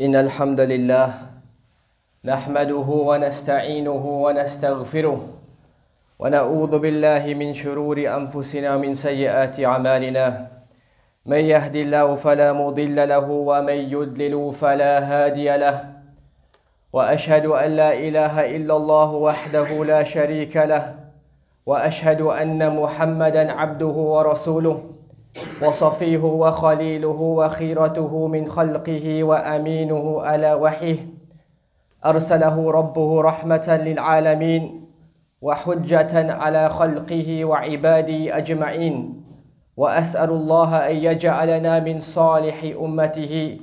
إن الحمد لله نحمده ونستعينه ونستغفره ونعوذ بالله من شرور أنفسنا من سيئات أعمالنا. من يهد الله فلا مضل له ومن يضلل فلا هادي له. وأشهد أن لا إله إلا الله وحده لا شريك له. وأشهد أن محمدا عبده ورسوله. وصفيه وخليله وخيرته من خلقه وأمينه على وحيه. أرسله ربه رحمة للعالمين وحجة على خلقه وعباده أجمعين. وأسأل الله أن يجعلنا من صالح أمته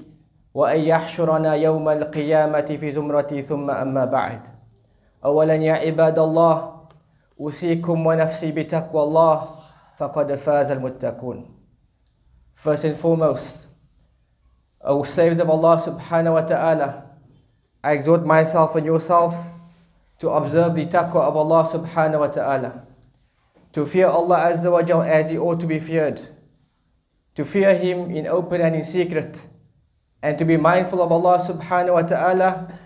وأن يحشرنا يوم القيامة في زمرة ثم أما بعد. أولا يا عباد الله أوصيكم ونفسي بتقوى الله فقد فاز المتقون. First and foremost, O slaves of Allah subhanahu wa ta'ala, I exhort myself and yourself to observe the taqwa of Allah subhanahu wa ta'ala, to fear Allah azza wa jal as He ought to be feared, to fear Him in open and in secret, and to be mindful of Allah subhanahu wa ta'ala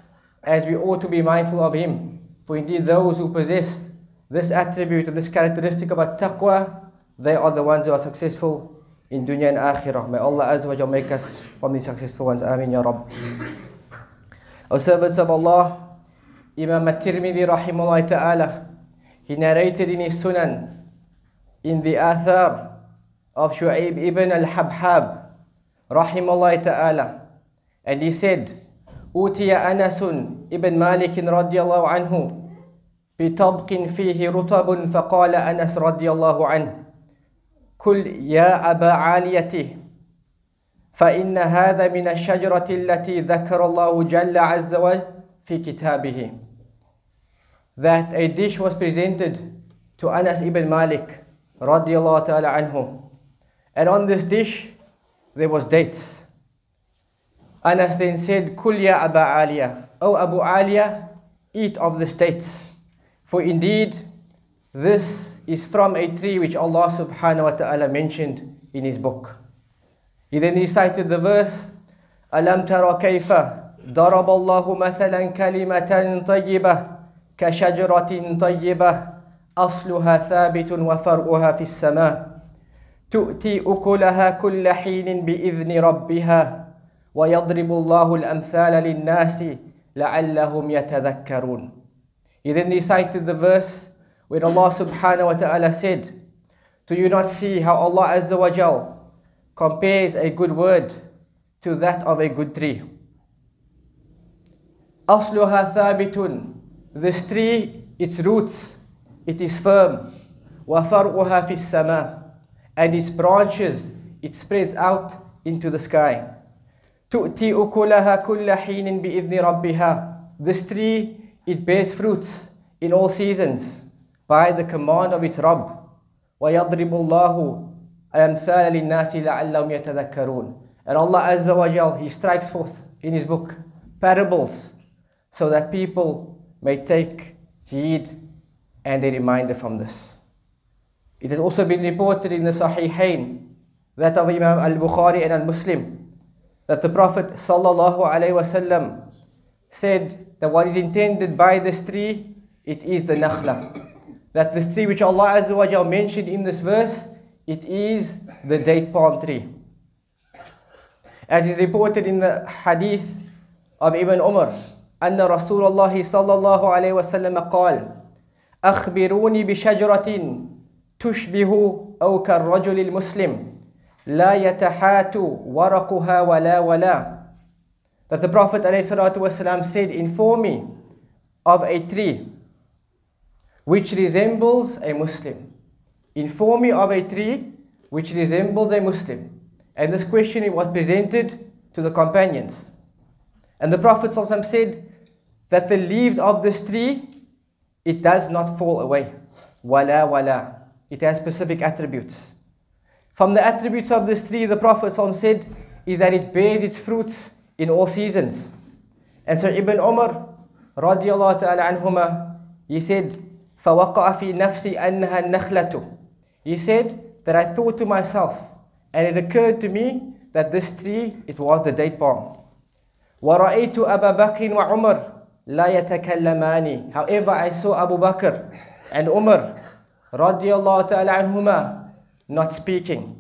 as we ought to be mindful of Him. For indeed those who possess this attribute and this characteristic of taqwa, they are the ones who are successful in dunya and akhirah. May Allah Azza wa Jal make us from the successful ones. Ameen Ya Rabb. O servants of Allah, Imam At-Tirmidhi rahimahullah ta'ala, he narrated in his Sunan, in the Athar of Shu'aib ibn al-Habhab, rahimahullah ta'ala, and he said, أوتي أنس ابن مالك رضي الله عنه بطبق فيه رطب فقال أنس رضي الله عنه كل يا أبا عاليته فإن هذا من الشجرة التي ذكر الله جل عز وجل في كتابه that a dish was presented to Anas ibn Malik radiallahu ta'ala anhu and on this dish there was dates Anas then said Kul ya Aba Aliya O Abu Aliya eat of the dates for indeed this is from a tree which Allah subhanahu wa ta'ala mentioned in his book. He then recited the verse, أَلَمْ تَرَ كَيْفَ ضَرَبَ اللَّهُ مَثَلًا كَلِمَةً طَيِّبَةً كَشَجْرَةٍ طَيِّبَةٍ أَصْلُهَا ثَابِتٌ وَفَرْعُهَا فِي السَّمَاءِ تؤتي أكلها كل حين بإذن ربها ويضرب الله الأمثال للناس لعلهم يتذكرون. He then recited the verse when Allah subhanahu wa ta'ala said, Do you not see how Allah Azza wa Jal compares a good word to that of a good tree? أصلها ثابت This tree, its roots, it is firm. وفرعها في السماء And its branches, it spreads out into the sky. تؤتي أكلها كل حين بإذن ربها This tree, it bears fruits in all seasons by the command of its Rabb. وَيَضْرِبُ اللَّهُ الْأَمْثَالَ لِلنَّاسِ لَعَلَّهُمْ يَتَذَكَّرُونَ And Allah Azza wa Jal, He strikes forth in His book parables so that people may take heed and a reminder from this. It has also been reported in the Sahihain, that of Imam al-Bukhari and al-Muslim, that the Prophet sallallahu alaihi wasallam said that what is intended by this tree, it is the nakhla that this tree which Allah Azza wa Jal mentioned in this verse, it is the date palm tree. As is reported in the hadith of Ibn Umar, أن رسول الله صلى الله عليه وسلم قال أخبروني بشجرة تشبه أو كالرجل المسلم لا يتحات ورقها ولا ولا That the Prophet ﷺ said, inform me of a tree which resembles a Muslim. Inform me of a tree which resembles a Muslim. And this question was presented to the companions. And the Prophet said that the leaves of this tree, it does not fall away. Wala wala. It has specific attributes. From the attributes of this tree, the Prophet said, is that it bears its fruits in all seasons. And so Ibn Umar, radiallahu ta'ala anhuma, he said, فوقع في نفسي أنها النخلة. He said that I thought to myself, and it occurred to me that this tree, it was the date palm. وَرَأَيْتُ أَبَا بَكْرٍ وَعُمَرٍ لَا يَتَكَلَّمَانِ However, I saw Abu Bakr and Umar radiallahu ta'ala anhuma not speaking.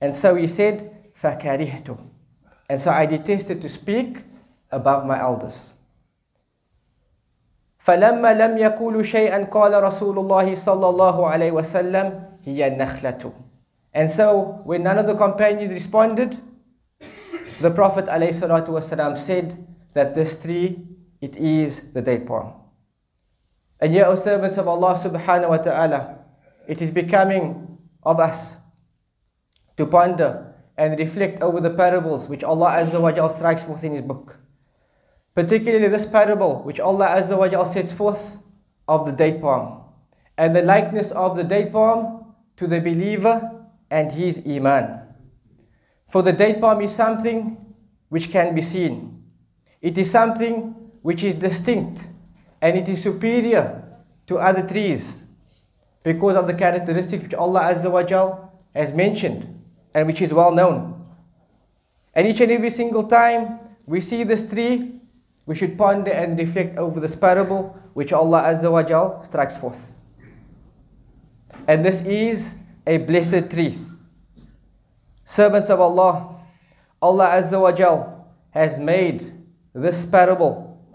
And so he said, فَكَرِهْتُ And so I detested to speak above my elders. فلما لم يقولوا شيئا قال رسول الله صلى الله عليه وسلم هي النخلة And so when none of the companions responded, the Prophet عليه الصلاة والسلام said that this tree, it is the date palm. And yet, O servants of Allah subhanahu wa ta'ala, it is becoming of us to ponder and reflect over the parables which Allah Azza wa Jal strikes forth in His book. Particularly this parable which Allah Azza wa Jal sets forth of the date palm and the likeness of the date palm to the believer and his iman. For the date palm is something which can be seen. It is something which is distinct and it is superior to other trees because of the characteristics which Allah Azza wa Jal has mentioned and which is well known. And each and every single time we see this tree, we should ponder and reflect over this parable which Allah Azza wa Jal strikes forth. And this is a blessed tree. Servants of Allah, Allah Azza wa Jal has made this parable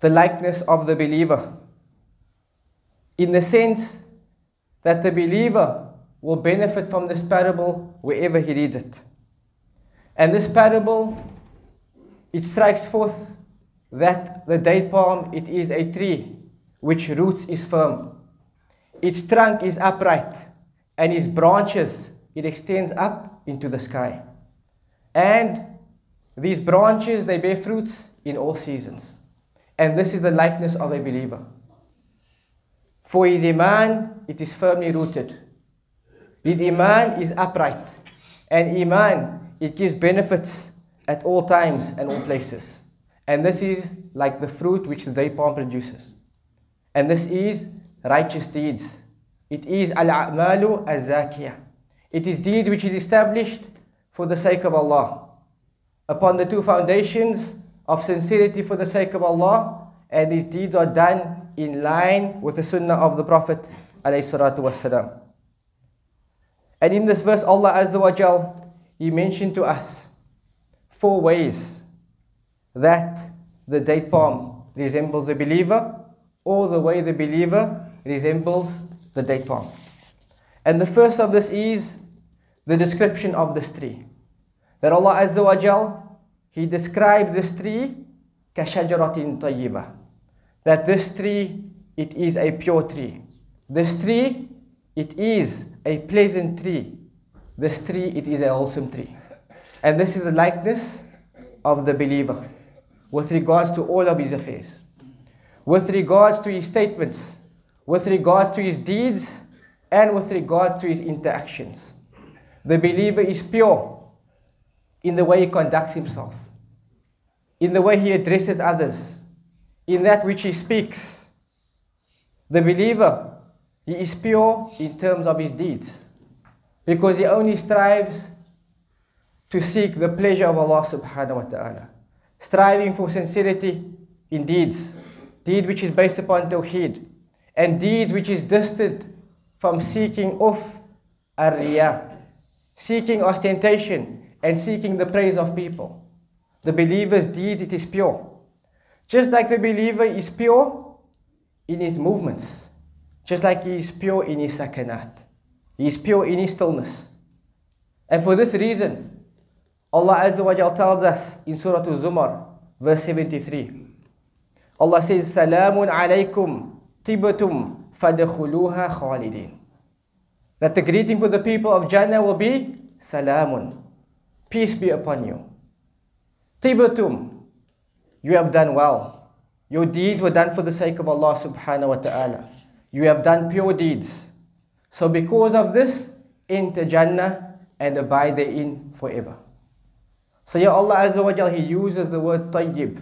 the likeness of the believer in the sense that the believer will benefit from this parable wherever he reads it. And this parable, it strikes forth that the date palm, it is a tree which roots is firm. Its trunk is upright and its branches, it extends up into the sky. And these branches, they bear fruits in all seasons. And this is the likeness of a believer. For his iman, it is firmly rooted. His iman is upright. And iman, it gives benefits at all times and all places. And this is like the fruit which the date palm produces. And this is righteous deeds. It is al-a'malu az-zakiyah. It is deed which is established for the sake of Allah. Upon the two foundations of sincerity for the sake of Allah, and these deeds are done in line with the sunnah of the Prophet والسلام. And in this verse, Allah Azza wa Jal, He mentioned to us four ways that the date palm resembles the believer or the way the believer resembles the date palm. And the first of this is the description of this tree. That Allah Azza wa Jal, He described this tree kashajaratin tayyiba. That this tree, it is a pure tree. This tree, it is a pleasant tree. This tree, it is a wholesome tree. And this is the likeness of the believer with regards to all of his affairs, with regards to his statements, with regards to his deeds, and with regard to his interactions. The believer is pure in the way he conducts himself, in the way he addresses others, in that which he speaks. The believer, he is pure in terms of his deeds because he only strives to seek the pleasure of Allah subhanahu wa ta'ala, striving for sincerity in deeds, deed which is based upon tawheed, and deed which is distant from seeking of ar seeking ostentation and seeking the praise of people. The believer's deed, it is pure. Just like the believer is pure in his movements, just like he is pure in his sakanat, he is pure in his stillness. And for this reason, Allah Azza wa Jal tells us in Surah Al-Zumar, verse 73, Allah says, Salamun alaykum tibatum fadakhuluha khalidin. That the greeting for the people of Jannah will be, Salamun, peace be upon you. Tibatum, you have done well. Your deeds were done for the sake of Allah subhanahu wa ta'ala. You have done pure deeds. So because of this, enter Jannah and abide therein forever. So Ya Allah Azza wa Jal, He uses the word tayyib.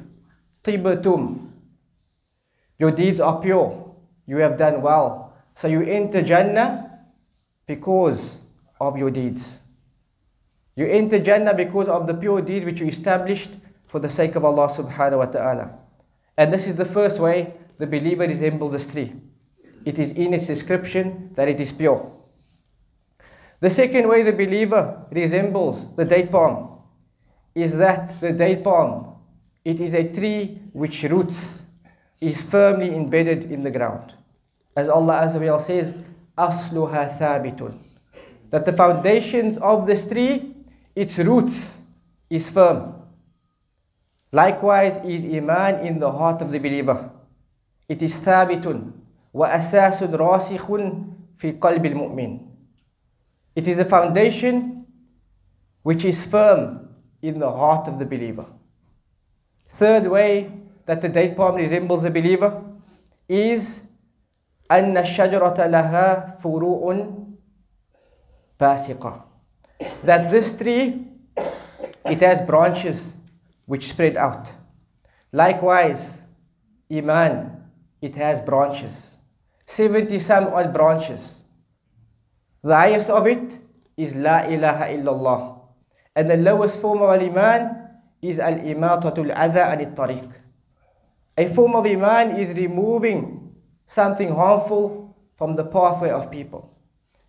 Tibatum. Your deeds are pure. You have done well. So you enter Jannah because of your deeds. You enter Jannah because of the pure deed which you established for the sake of Allah subhanahu wa ta'ala. And this is the first way the believer resembles this tree. It is in its description that it is pure. The second way the believer resembles the date palm is that the date palm, it is a tree which roots is firmly embedded in the ground. As Allah Azza wa says, أصلها ثابت. That the foundations of this tree, its roots is firm. Likewise is Iman in the heart of the believer. It is ثابت وأساس راسخ في قلب المؤمن. It is a foundation which is firm in the heart of the believer. Third way that the date palm resembles the believer is أن الشجرة لها فروع باسقة. That this tree, it has branches which spread out. Likewise, Iman, it has branches. 70 some odd branches. The highest of it is La ilaha illallah. And the lowest form of al Iman is Al-Imatatul Adha al-Tariq. A form of Iman is removing something harmful from the pathway of people.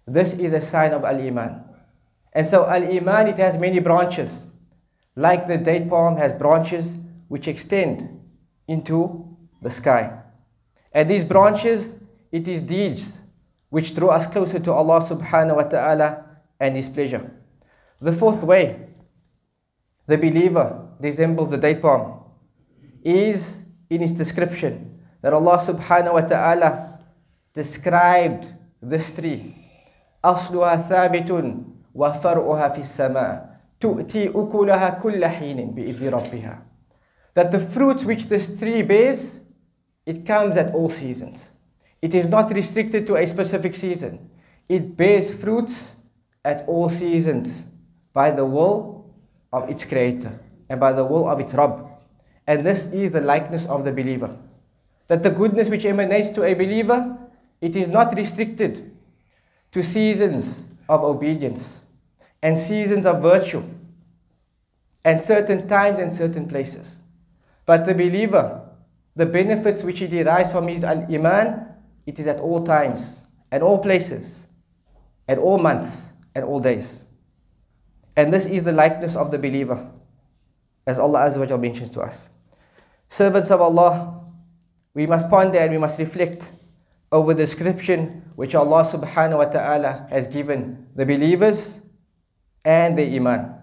This is a sign of Al-Iman. And so Al-Iman, it has many branches. Like the date palm has branches which extend into the sky. And these branches, it is deeds which draw us closer to Allah subhanahu wa ta'ala and His pleasure. The fourth way the believer resembles the date palm is in its description that Allah subhanahu wa ta'ala described this tree. أصلها ثابت وفرعها في السماء تؤتي أكلها كل حين بإذن ربها. That the fruits which this tree bears, it comes at all seasons. It is not restricted to a specific season. It bears fruits at all seasons by the will of its creator and by the will of its Rabb. And this is the likeness of the believer. That the goodness which emanates to a believer, it is not restricted to seasons of obedience and seasons of virtue and certain times and certain places. But the believer, the benefits which he derives from his iman, it is at all times and all places, at all months and all days. And this is the likeness of the believer, as Allah Azza wa mentions to us. Servants of Allah, we must ponder and we must reflect over the description which Allah subhanahu wa ta'ala has given the believers and the iman.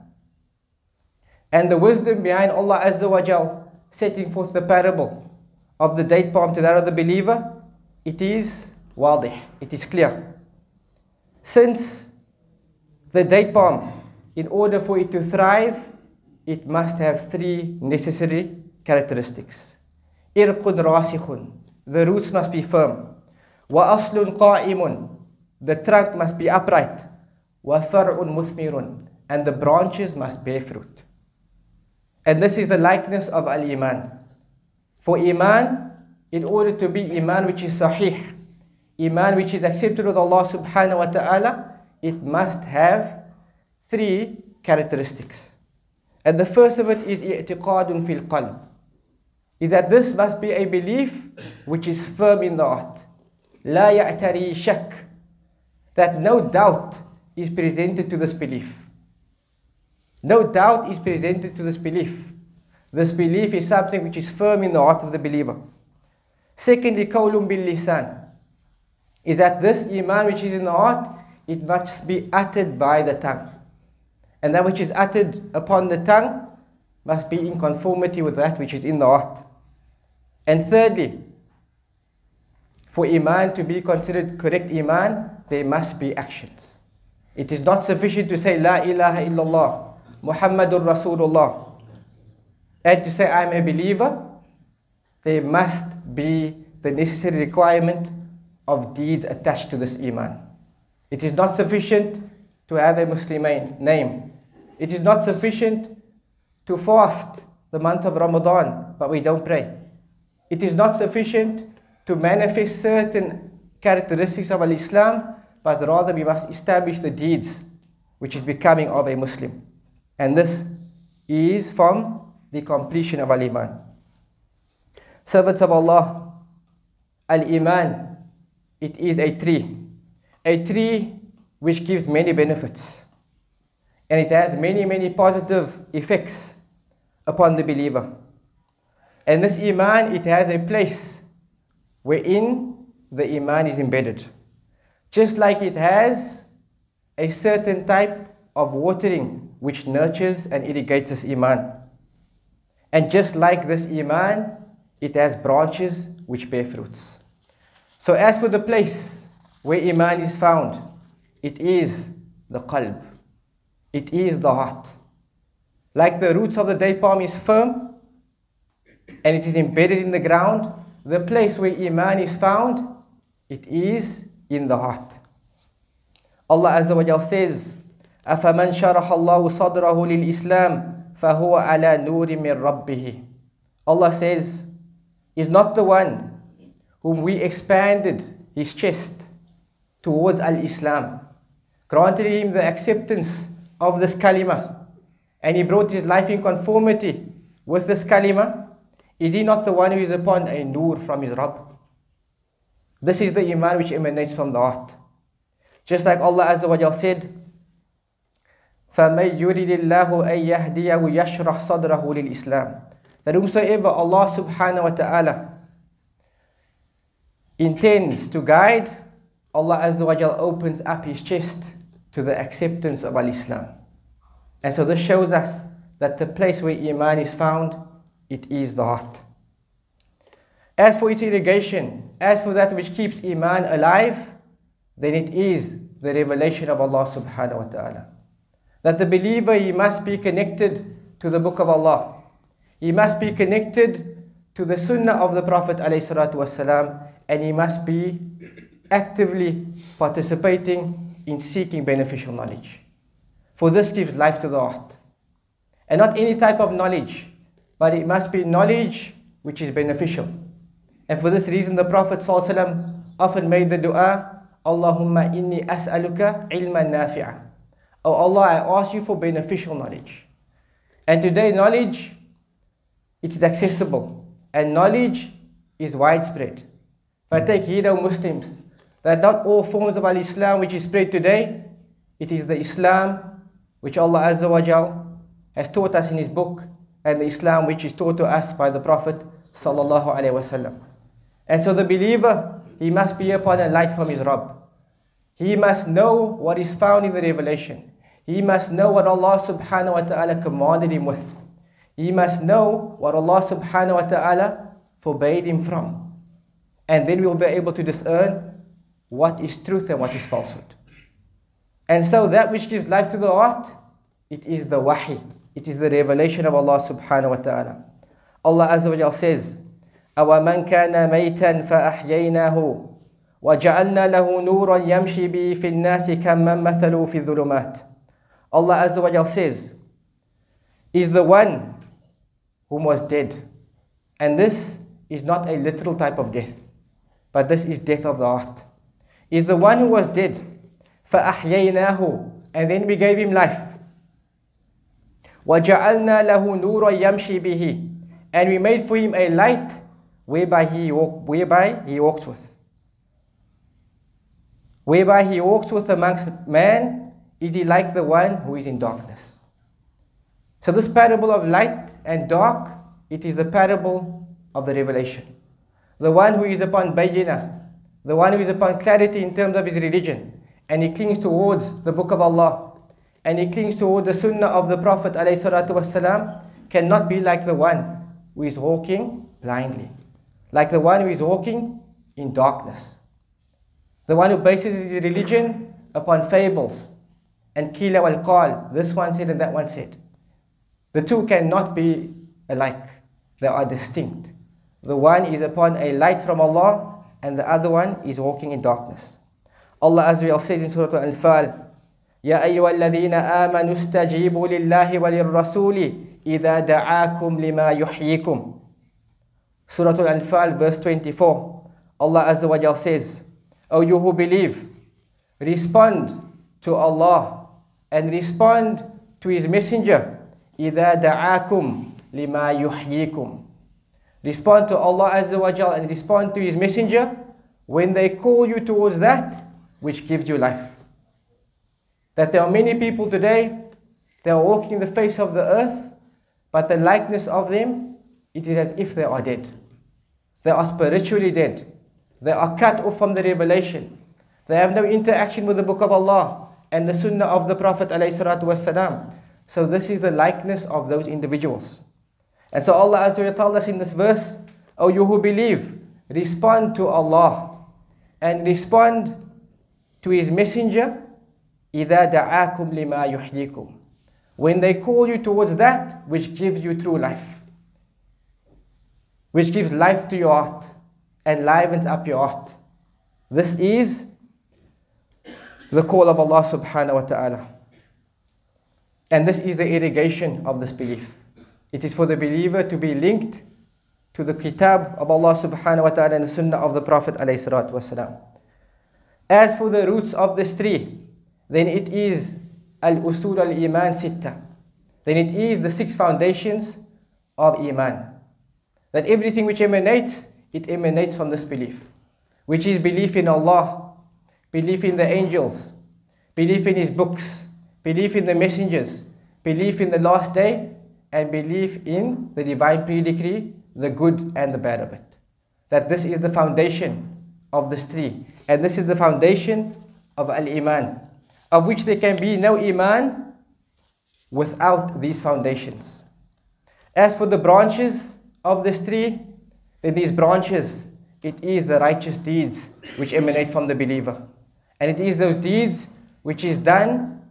And the wisdom behind Allah Azza wa Jal setting forth the parable of the date palm to that of the believer, it is wadih, it is clear. Since the date palm, in order for it to thrive, it must have three necessary characteristics. Irqun rasikhun, the roots must be firm. Wa aslun qa'imun, the trunk must be upright. Wa far'un muthmirun, and the branches must bear fruit. And this is the likeness of al-iman. For iman, in order to be iman which is sahih, iman which is accepted with Allah subhanahu wa ta'ala, it must have three characteristics. And the first of it is i'tiqadun fil qalb. Is that this must be a belief which is firm in the heart. La ya'tari shak. That no doubt is presented to this belief. No doubt is presented to this belief. This belief is something which is firm in the heart of the believer. Secondly, qawlun bil lisan. Is that this iman which is in the heart, it must be uttered by the tongue. And that which is uttered upon the tongue must be in conformity with that which is in the heart. And thirdly, for Iman to be considered correct Iman, there must be actions. It is not sufficient to say La ilaha illallah, Muhammadur Rasulullah, and to say I'm a believer. There must be the necessary requirement of deeds attached to this Iman. It is not sufficient to have a Muslim name. It is not sufficient to fast the month of Ramadan, but we don't pray. It is not sufficient to manifest certain characteristics of Islam, but rather we must establish the deeds which is becoming of a Muslim. And this is from the completion of Al-Iman. Servants of Allah, Al-Iman, it is a tree. A tree which gives many benefits. And it has many, many positive effects upon the believer. And this Iman, it has a place wherein the Iman is embedded. Just like it has a certain type of watering which nurtures and irrigates this Iman. And just like this Iman, it has branches which bear fruits. So, as for the place where Iman is found, it is the qalb, it is the heart. Like the roots of the date palm is firm and it is embedded in the ground, the place where Iman is found, it is in the heart. Allah Azza wa Jal says, أفمن شرح الله صدره للإسلام فهو على نور من ربه Allah says, is not the one whom we expanded his chest towards Al-Islam, granted him the acceptance of this kalima, and he brought his life in conformity with this kalima, is he not the one who is upon a nur from his Rabb? This is the iman which emanates from the heart. Just like Allah Azza wa Jal said, فَمَن يُرِدِ اللَّهُ أَن يَهْدِيَهُ يَشْرَحْ صَدْرَهُ لِلْإِسْلَامِ That whomsoever Allah subhanahu wa ta'ala intends to guide, Allah Azza wa Jal opens up his chest to the acceptance of Al-Islam. And so this shows us that the place where Iman is found, it is the heart. As for its irrigation, as for that which keeps Iman alive, then it is the revelation of Allah subhanahu wa ta'ala. That the believer, he must be connected to the book of Allah. He must be connected to the sunnah of the Prophet والسلام, and he must be actively participating in seeking beneficial knowledge. For this gives life to the heart. And not any type of knowledge, but it must be knowledge which is beneficial. And for this reason, the Prophet ﷺ often made the dua, Allahumma inni as'aluka ilman nafi'a. Oh Allah, I ask you for beneficial knowledge. And today, knowledge it is accessible, and knowledge is widespread. I take heed of Muslims, that not all forms of Al-Islam which is spread today, it is the Islam which Allah Azza wa Jal has taught us in His book, and the Islam which is taught to us by the Prophet Sallallahu Alaihi Wasallam. And so the believer, he must be upon a light from his Rabb. He must know what is found in the revelation. He must know what Allah subhanahu wa ta'ala commanded him with. He must know what Allah subhanahu wa ta'ala forbade him from. And then we'll be able to discern what is truth and what is falsehood. And so that which gives life to the heart, it is the wahi. It is the revelation of Allah subhanahu wa ta'ala. Allah Azza wa Jal says, أَوَمَنْ كَانَ مَيْتًا فَأَحْيَيْنَاهُ وجعلنا له نورا يمشي به في الناس كمن مثلوا في الظلمات Allah Azza wa Jal says is the one whom was dead and this is not a literal type of death but this is death of the heart is the one who was dead. فَأَحْيَيْنَاهُ And then we gave him life. وَجَعَلْنَا لَهُ نُورًا يَمْشِي بِهِ And we made for him a light whereby he, walk, whereby he walks with. Whereby he walks with amongst man, is he like the one who is in darkness. So this parable of light and dark, it is the parable of the revelation. The one who is upon Bayyinah, the one who is upon clarity in terms of his religion, and he clings towards the book of Allah, and he clings towards the sunnah of the Prophet والسلام, cannot be like the one who is walking blindly, like the one who is walking in darkness. The one who bases his religion upon fables and kila wal qal. This one said and that one said. The two cannot be alike. They are distinct. The one is upon a light from Allah and the other one is walking in darkness. Allah Azrael says in Surah Al-Anfal, يا أيها الذين آمنوا استجيبوا لله وللرسول إذا دعاكم لما يحييكم Surah Al-Anfal verse 24 Allah Azza wa Jal says O you who believe respond to Allah and respond to his messenger إذا دعاكم لما يحييكم Respond to Allah Azza wa Jal and respond to His Messenger when they call you towards that which gives you life. That there are many people today, they are walking the face of the earth, but the likeness of them, it is as if they are dead. They are spiritually dead. They are cut off from the revelation. They have no interaction with the book of Allah and the sunnah of the Prophet ﷺ. So this is the likeness of those individuals. And so Allah Azza wa told us in this verse, O you who believe, respond to Allah and respond to His Messenger إِذَا دَعَاكُمْ لِمَا يُحْيِيكُمْ When they call you towards that which gives you true life, which gives life to your heart and livens up your heart. This is the call of Allah subhanahu wa ta'ala. And this is the irrigation of this belief. It is for the believer to be linked to the kitab of Allah subhanahu wa ta'ala and the sunnah of the Prophet alayhi. As for the roots of this tree, then it is al-usul al-iman sitta. Then it is the six foundations of iman. That everything which emanates, it emanates from this belief, which is belief in Allah, belief in the angels, belief in His books, belief in the messengers, belief in the last day, and belief in the divine pre-decree, the good and the bad of it. That this is the foundation of this tree, and this is the foundation of al-iman, of which there can be no iman without these foundations. As for the branches of this tree, then these branches, it is the righteous deeds which emanate from the believer. And it is those deeds which is done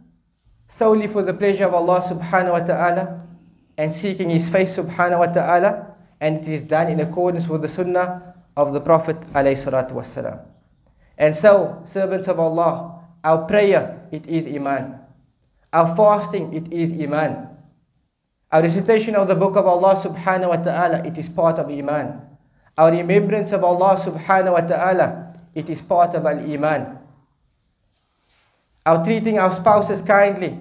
solely for the pleasure of Allah subhanahu wa ta'ala and seeking His face subhanahu wa ta'ala and it is done in accordance with the sunnah of the Prophet alayhi. And so, servants of Allah, our prayer, it is iman. Our fasting, it is iman. Our recitation of the book of Allah subhanahu wa ta'ala, it is part of iman. Our remembrance of Allah subhanahu wa ta'ala, it is part of al-iman. Our treating our spouses kindly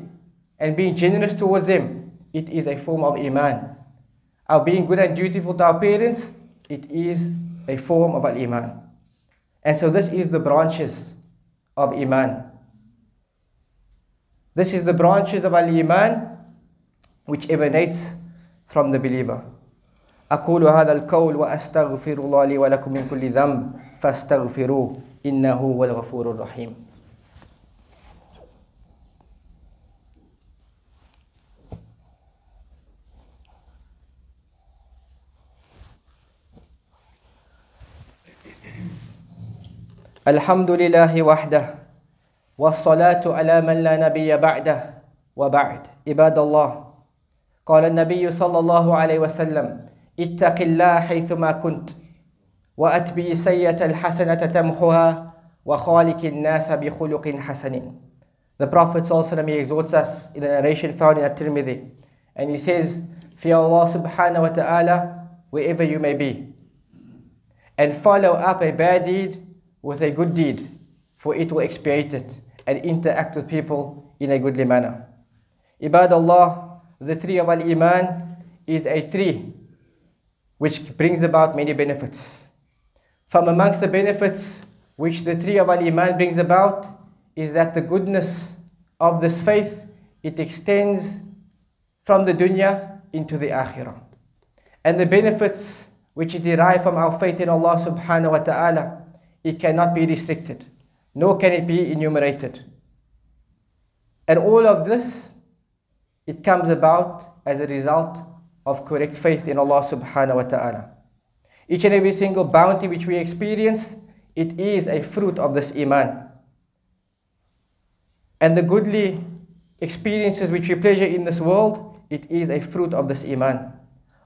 and being generous towards them, it is a form of iman. Our being good and dutiful to our parents, it is a form of al-iman. And so this is the branches of iman. This is the branches of al-iman which emanates from the believer. أقول هذا القول وأستغفر الله لي ولكم من كل ذنب فاستغفروه إنه هو الغفور الرحيم الحمد لله وحده والصلاة على من لا نبي بعده وبعد عباد الله. قال النبي صلى الله عليه وسلم اتق الله حيثما كنت وأتبي سيئة الحسنة تمحها وخالق الناس بخلق حسن. The Prophet ﷺ, he exhorts us in a narration found in At-Tirmidhi and he says fear Allah subhanahu wa ta'ala wherever you may be and follow up a bad deed with a good deed for it will expiate it and interact with people in a goodly manner Ibad Allah the tree of Al-Iman is a tree which brings about many benefits from amongst the benefits which the tree of Al-Iman brings about is that the goodness of this faith, it extends from the dunya into the akhirah. And the benefits which derive from our faith in Allah subhanahu wa ta'ala, it cannot be restricted, nor can it be enumerated. And all of this, it comes about as a result of correct faith in Allah subhanahu wa ta'ala. Each and every single bounty which we experience, it is a fruit of this iman. And the goodly experiences which we pleasure in this world, it is a fruit of this iman.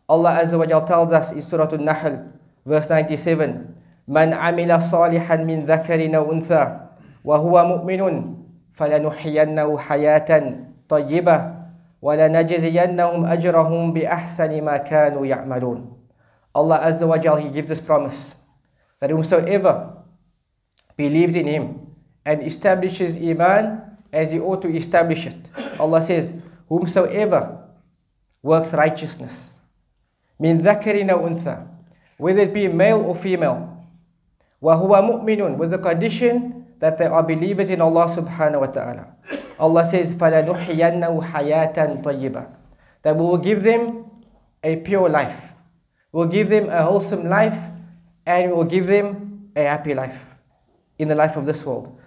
Allah Azza wa Jal tells us in Surah Al-Nahl, verse 97, من عمل صالحا من ذكر أو أنثى وهو مؤمن فلنحيينه حياة طيبة ولنجزينهم أجرهم بأحسن ما كانوا يعملون Allah Azza wa Jal, He gives this promise that whosoever believes in Him and establishes Iman as He ought to establish it. Allah says, Whomsoever works righteousness, أو أنثى whether it be male or female وَهُوَ مُؤْمِنٌ with the condition that they are believers in Allah subhanahu wa ta'ala. Allah says, فَلَنُحْيَنَّهُ حَيَاةً طَيِّبًا That we will give them a pure life. We will give them a wholesome life and we will give them a happy life in the life of this world.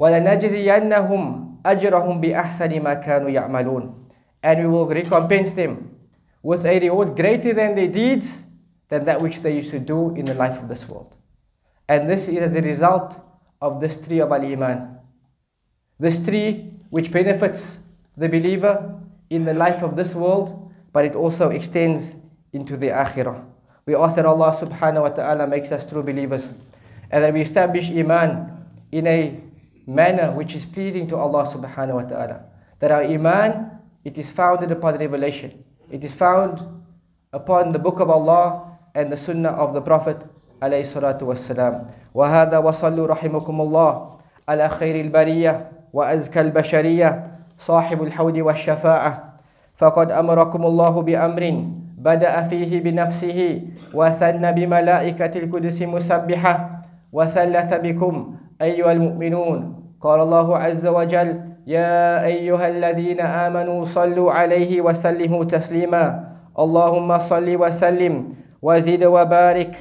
وَلَنَجْزِيَنَّهُمْ أَجْرَهُمْ بِأَحْسَنِ مَا كَانُوا يَعْمَلُونَ And we will recompense them with a reward greater than their deeds than that which they used to do in the life of this world. And this is as a result of this tree of Al Iman. This tree which benefits the believer in the life of this world, but it also extends into the akhirah. We ask that Allah subhanahu wa ta'ala makes us true believers and that we establish Iman in a manner which is pleasing to Allah subhanahu wa ta'ala. That our Iman, it is founded upon revelation. It is found upon the book of Allah and the sunnah of the Prophet عليه الصلاة والسلام. وهذا وصلوا رحمكم الله على خير البرية وأزكى البشرية صاحب الحوض والشفاعة. فقد أمركم الله بأمر بدأ فيه بنفسه وثنى بملائكة القدس مسبحة وثلث بكم أيها المؤمنون. قال الله عز وجل يا أيها الذين آمنوا صلوا عليه وسلموا تسليما. اللهم صل وسلم وزد وبارك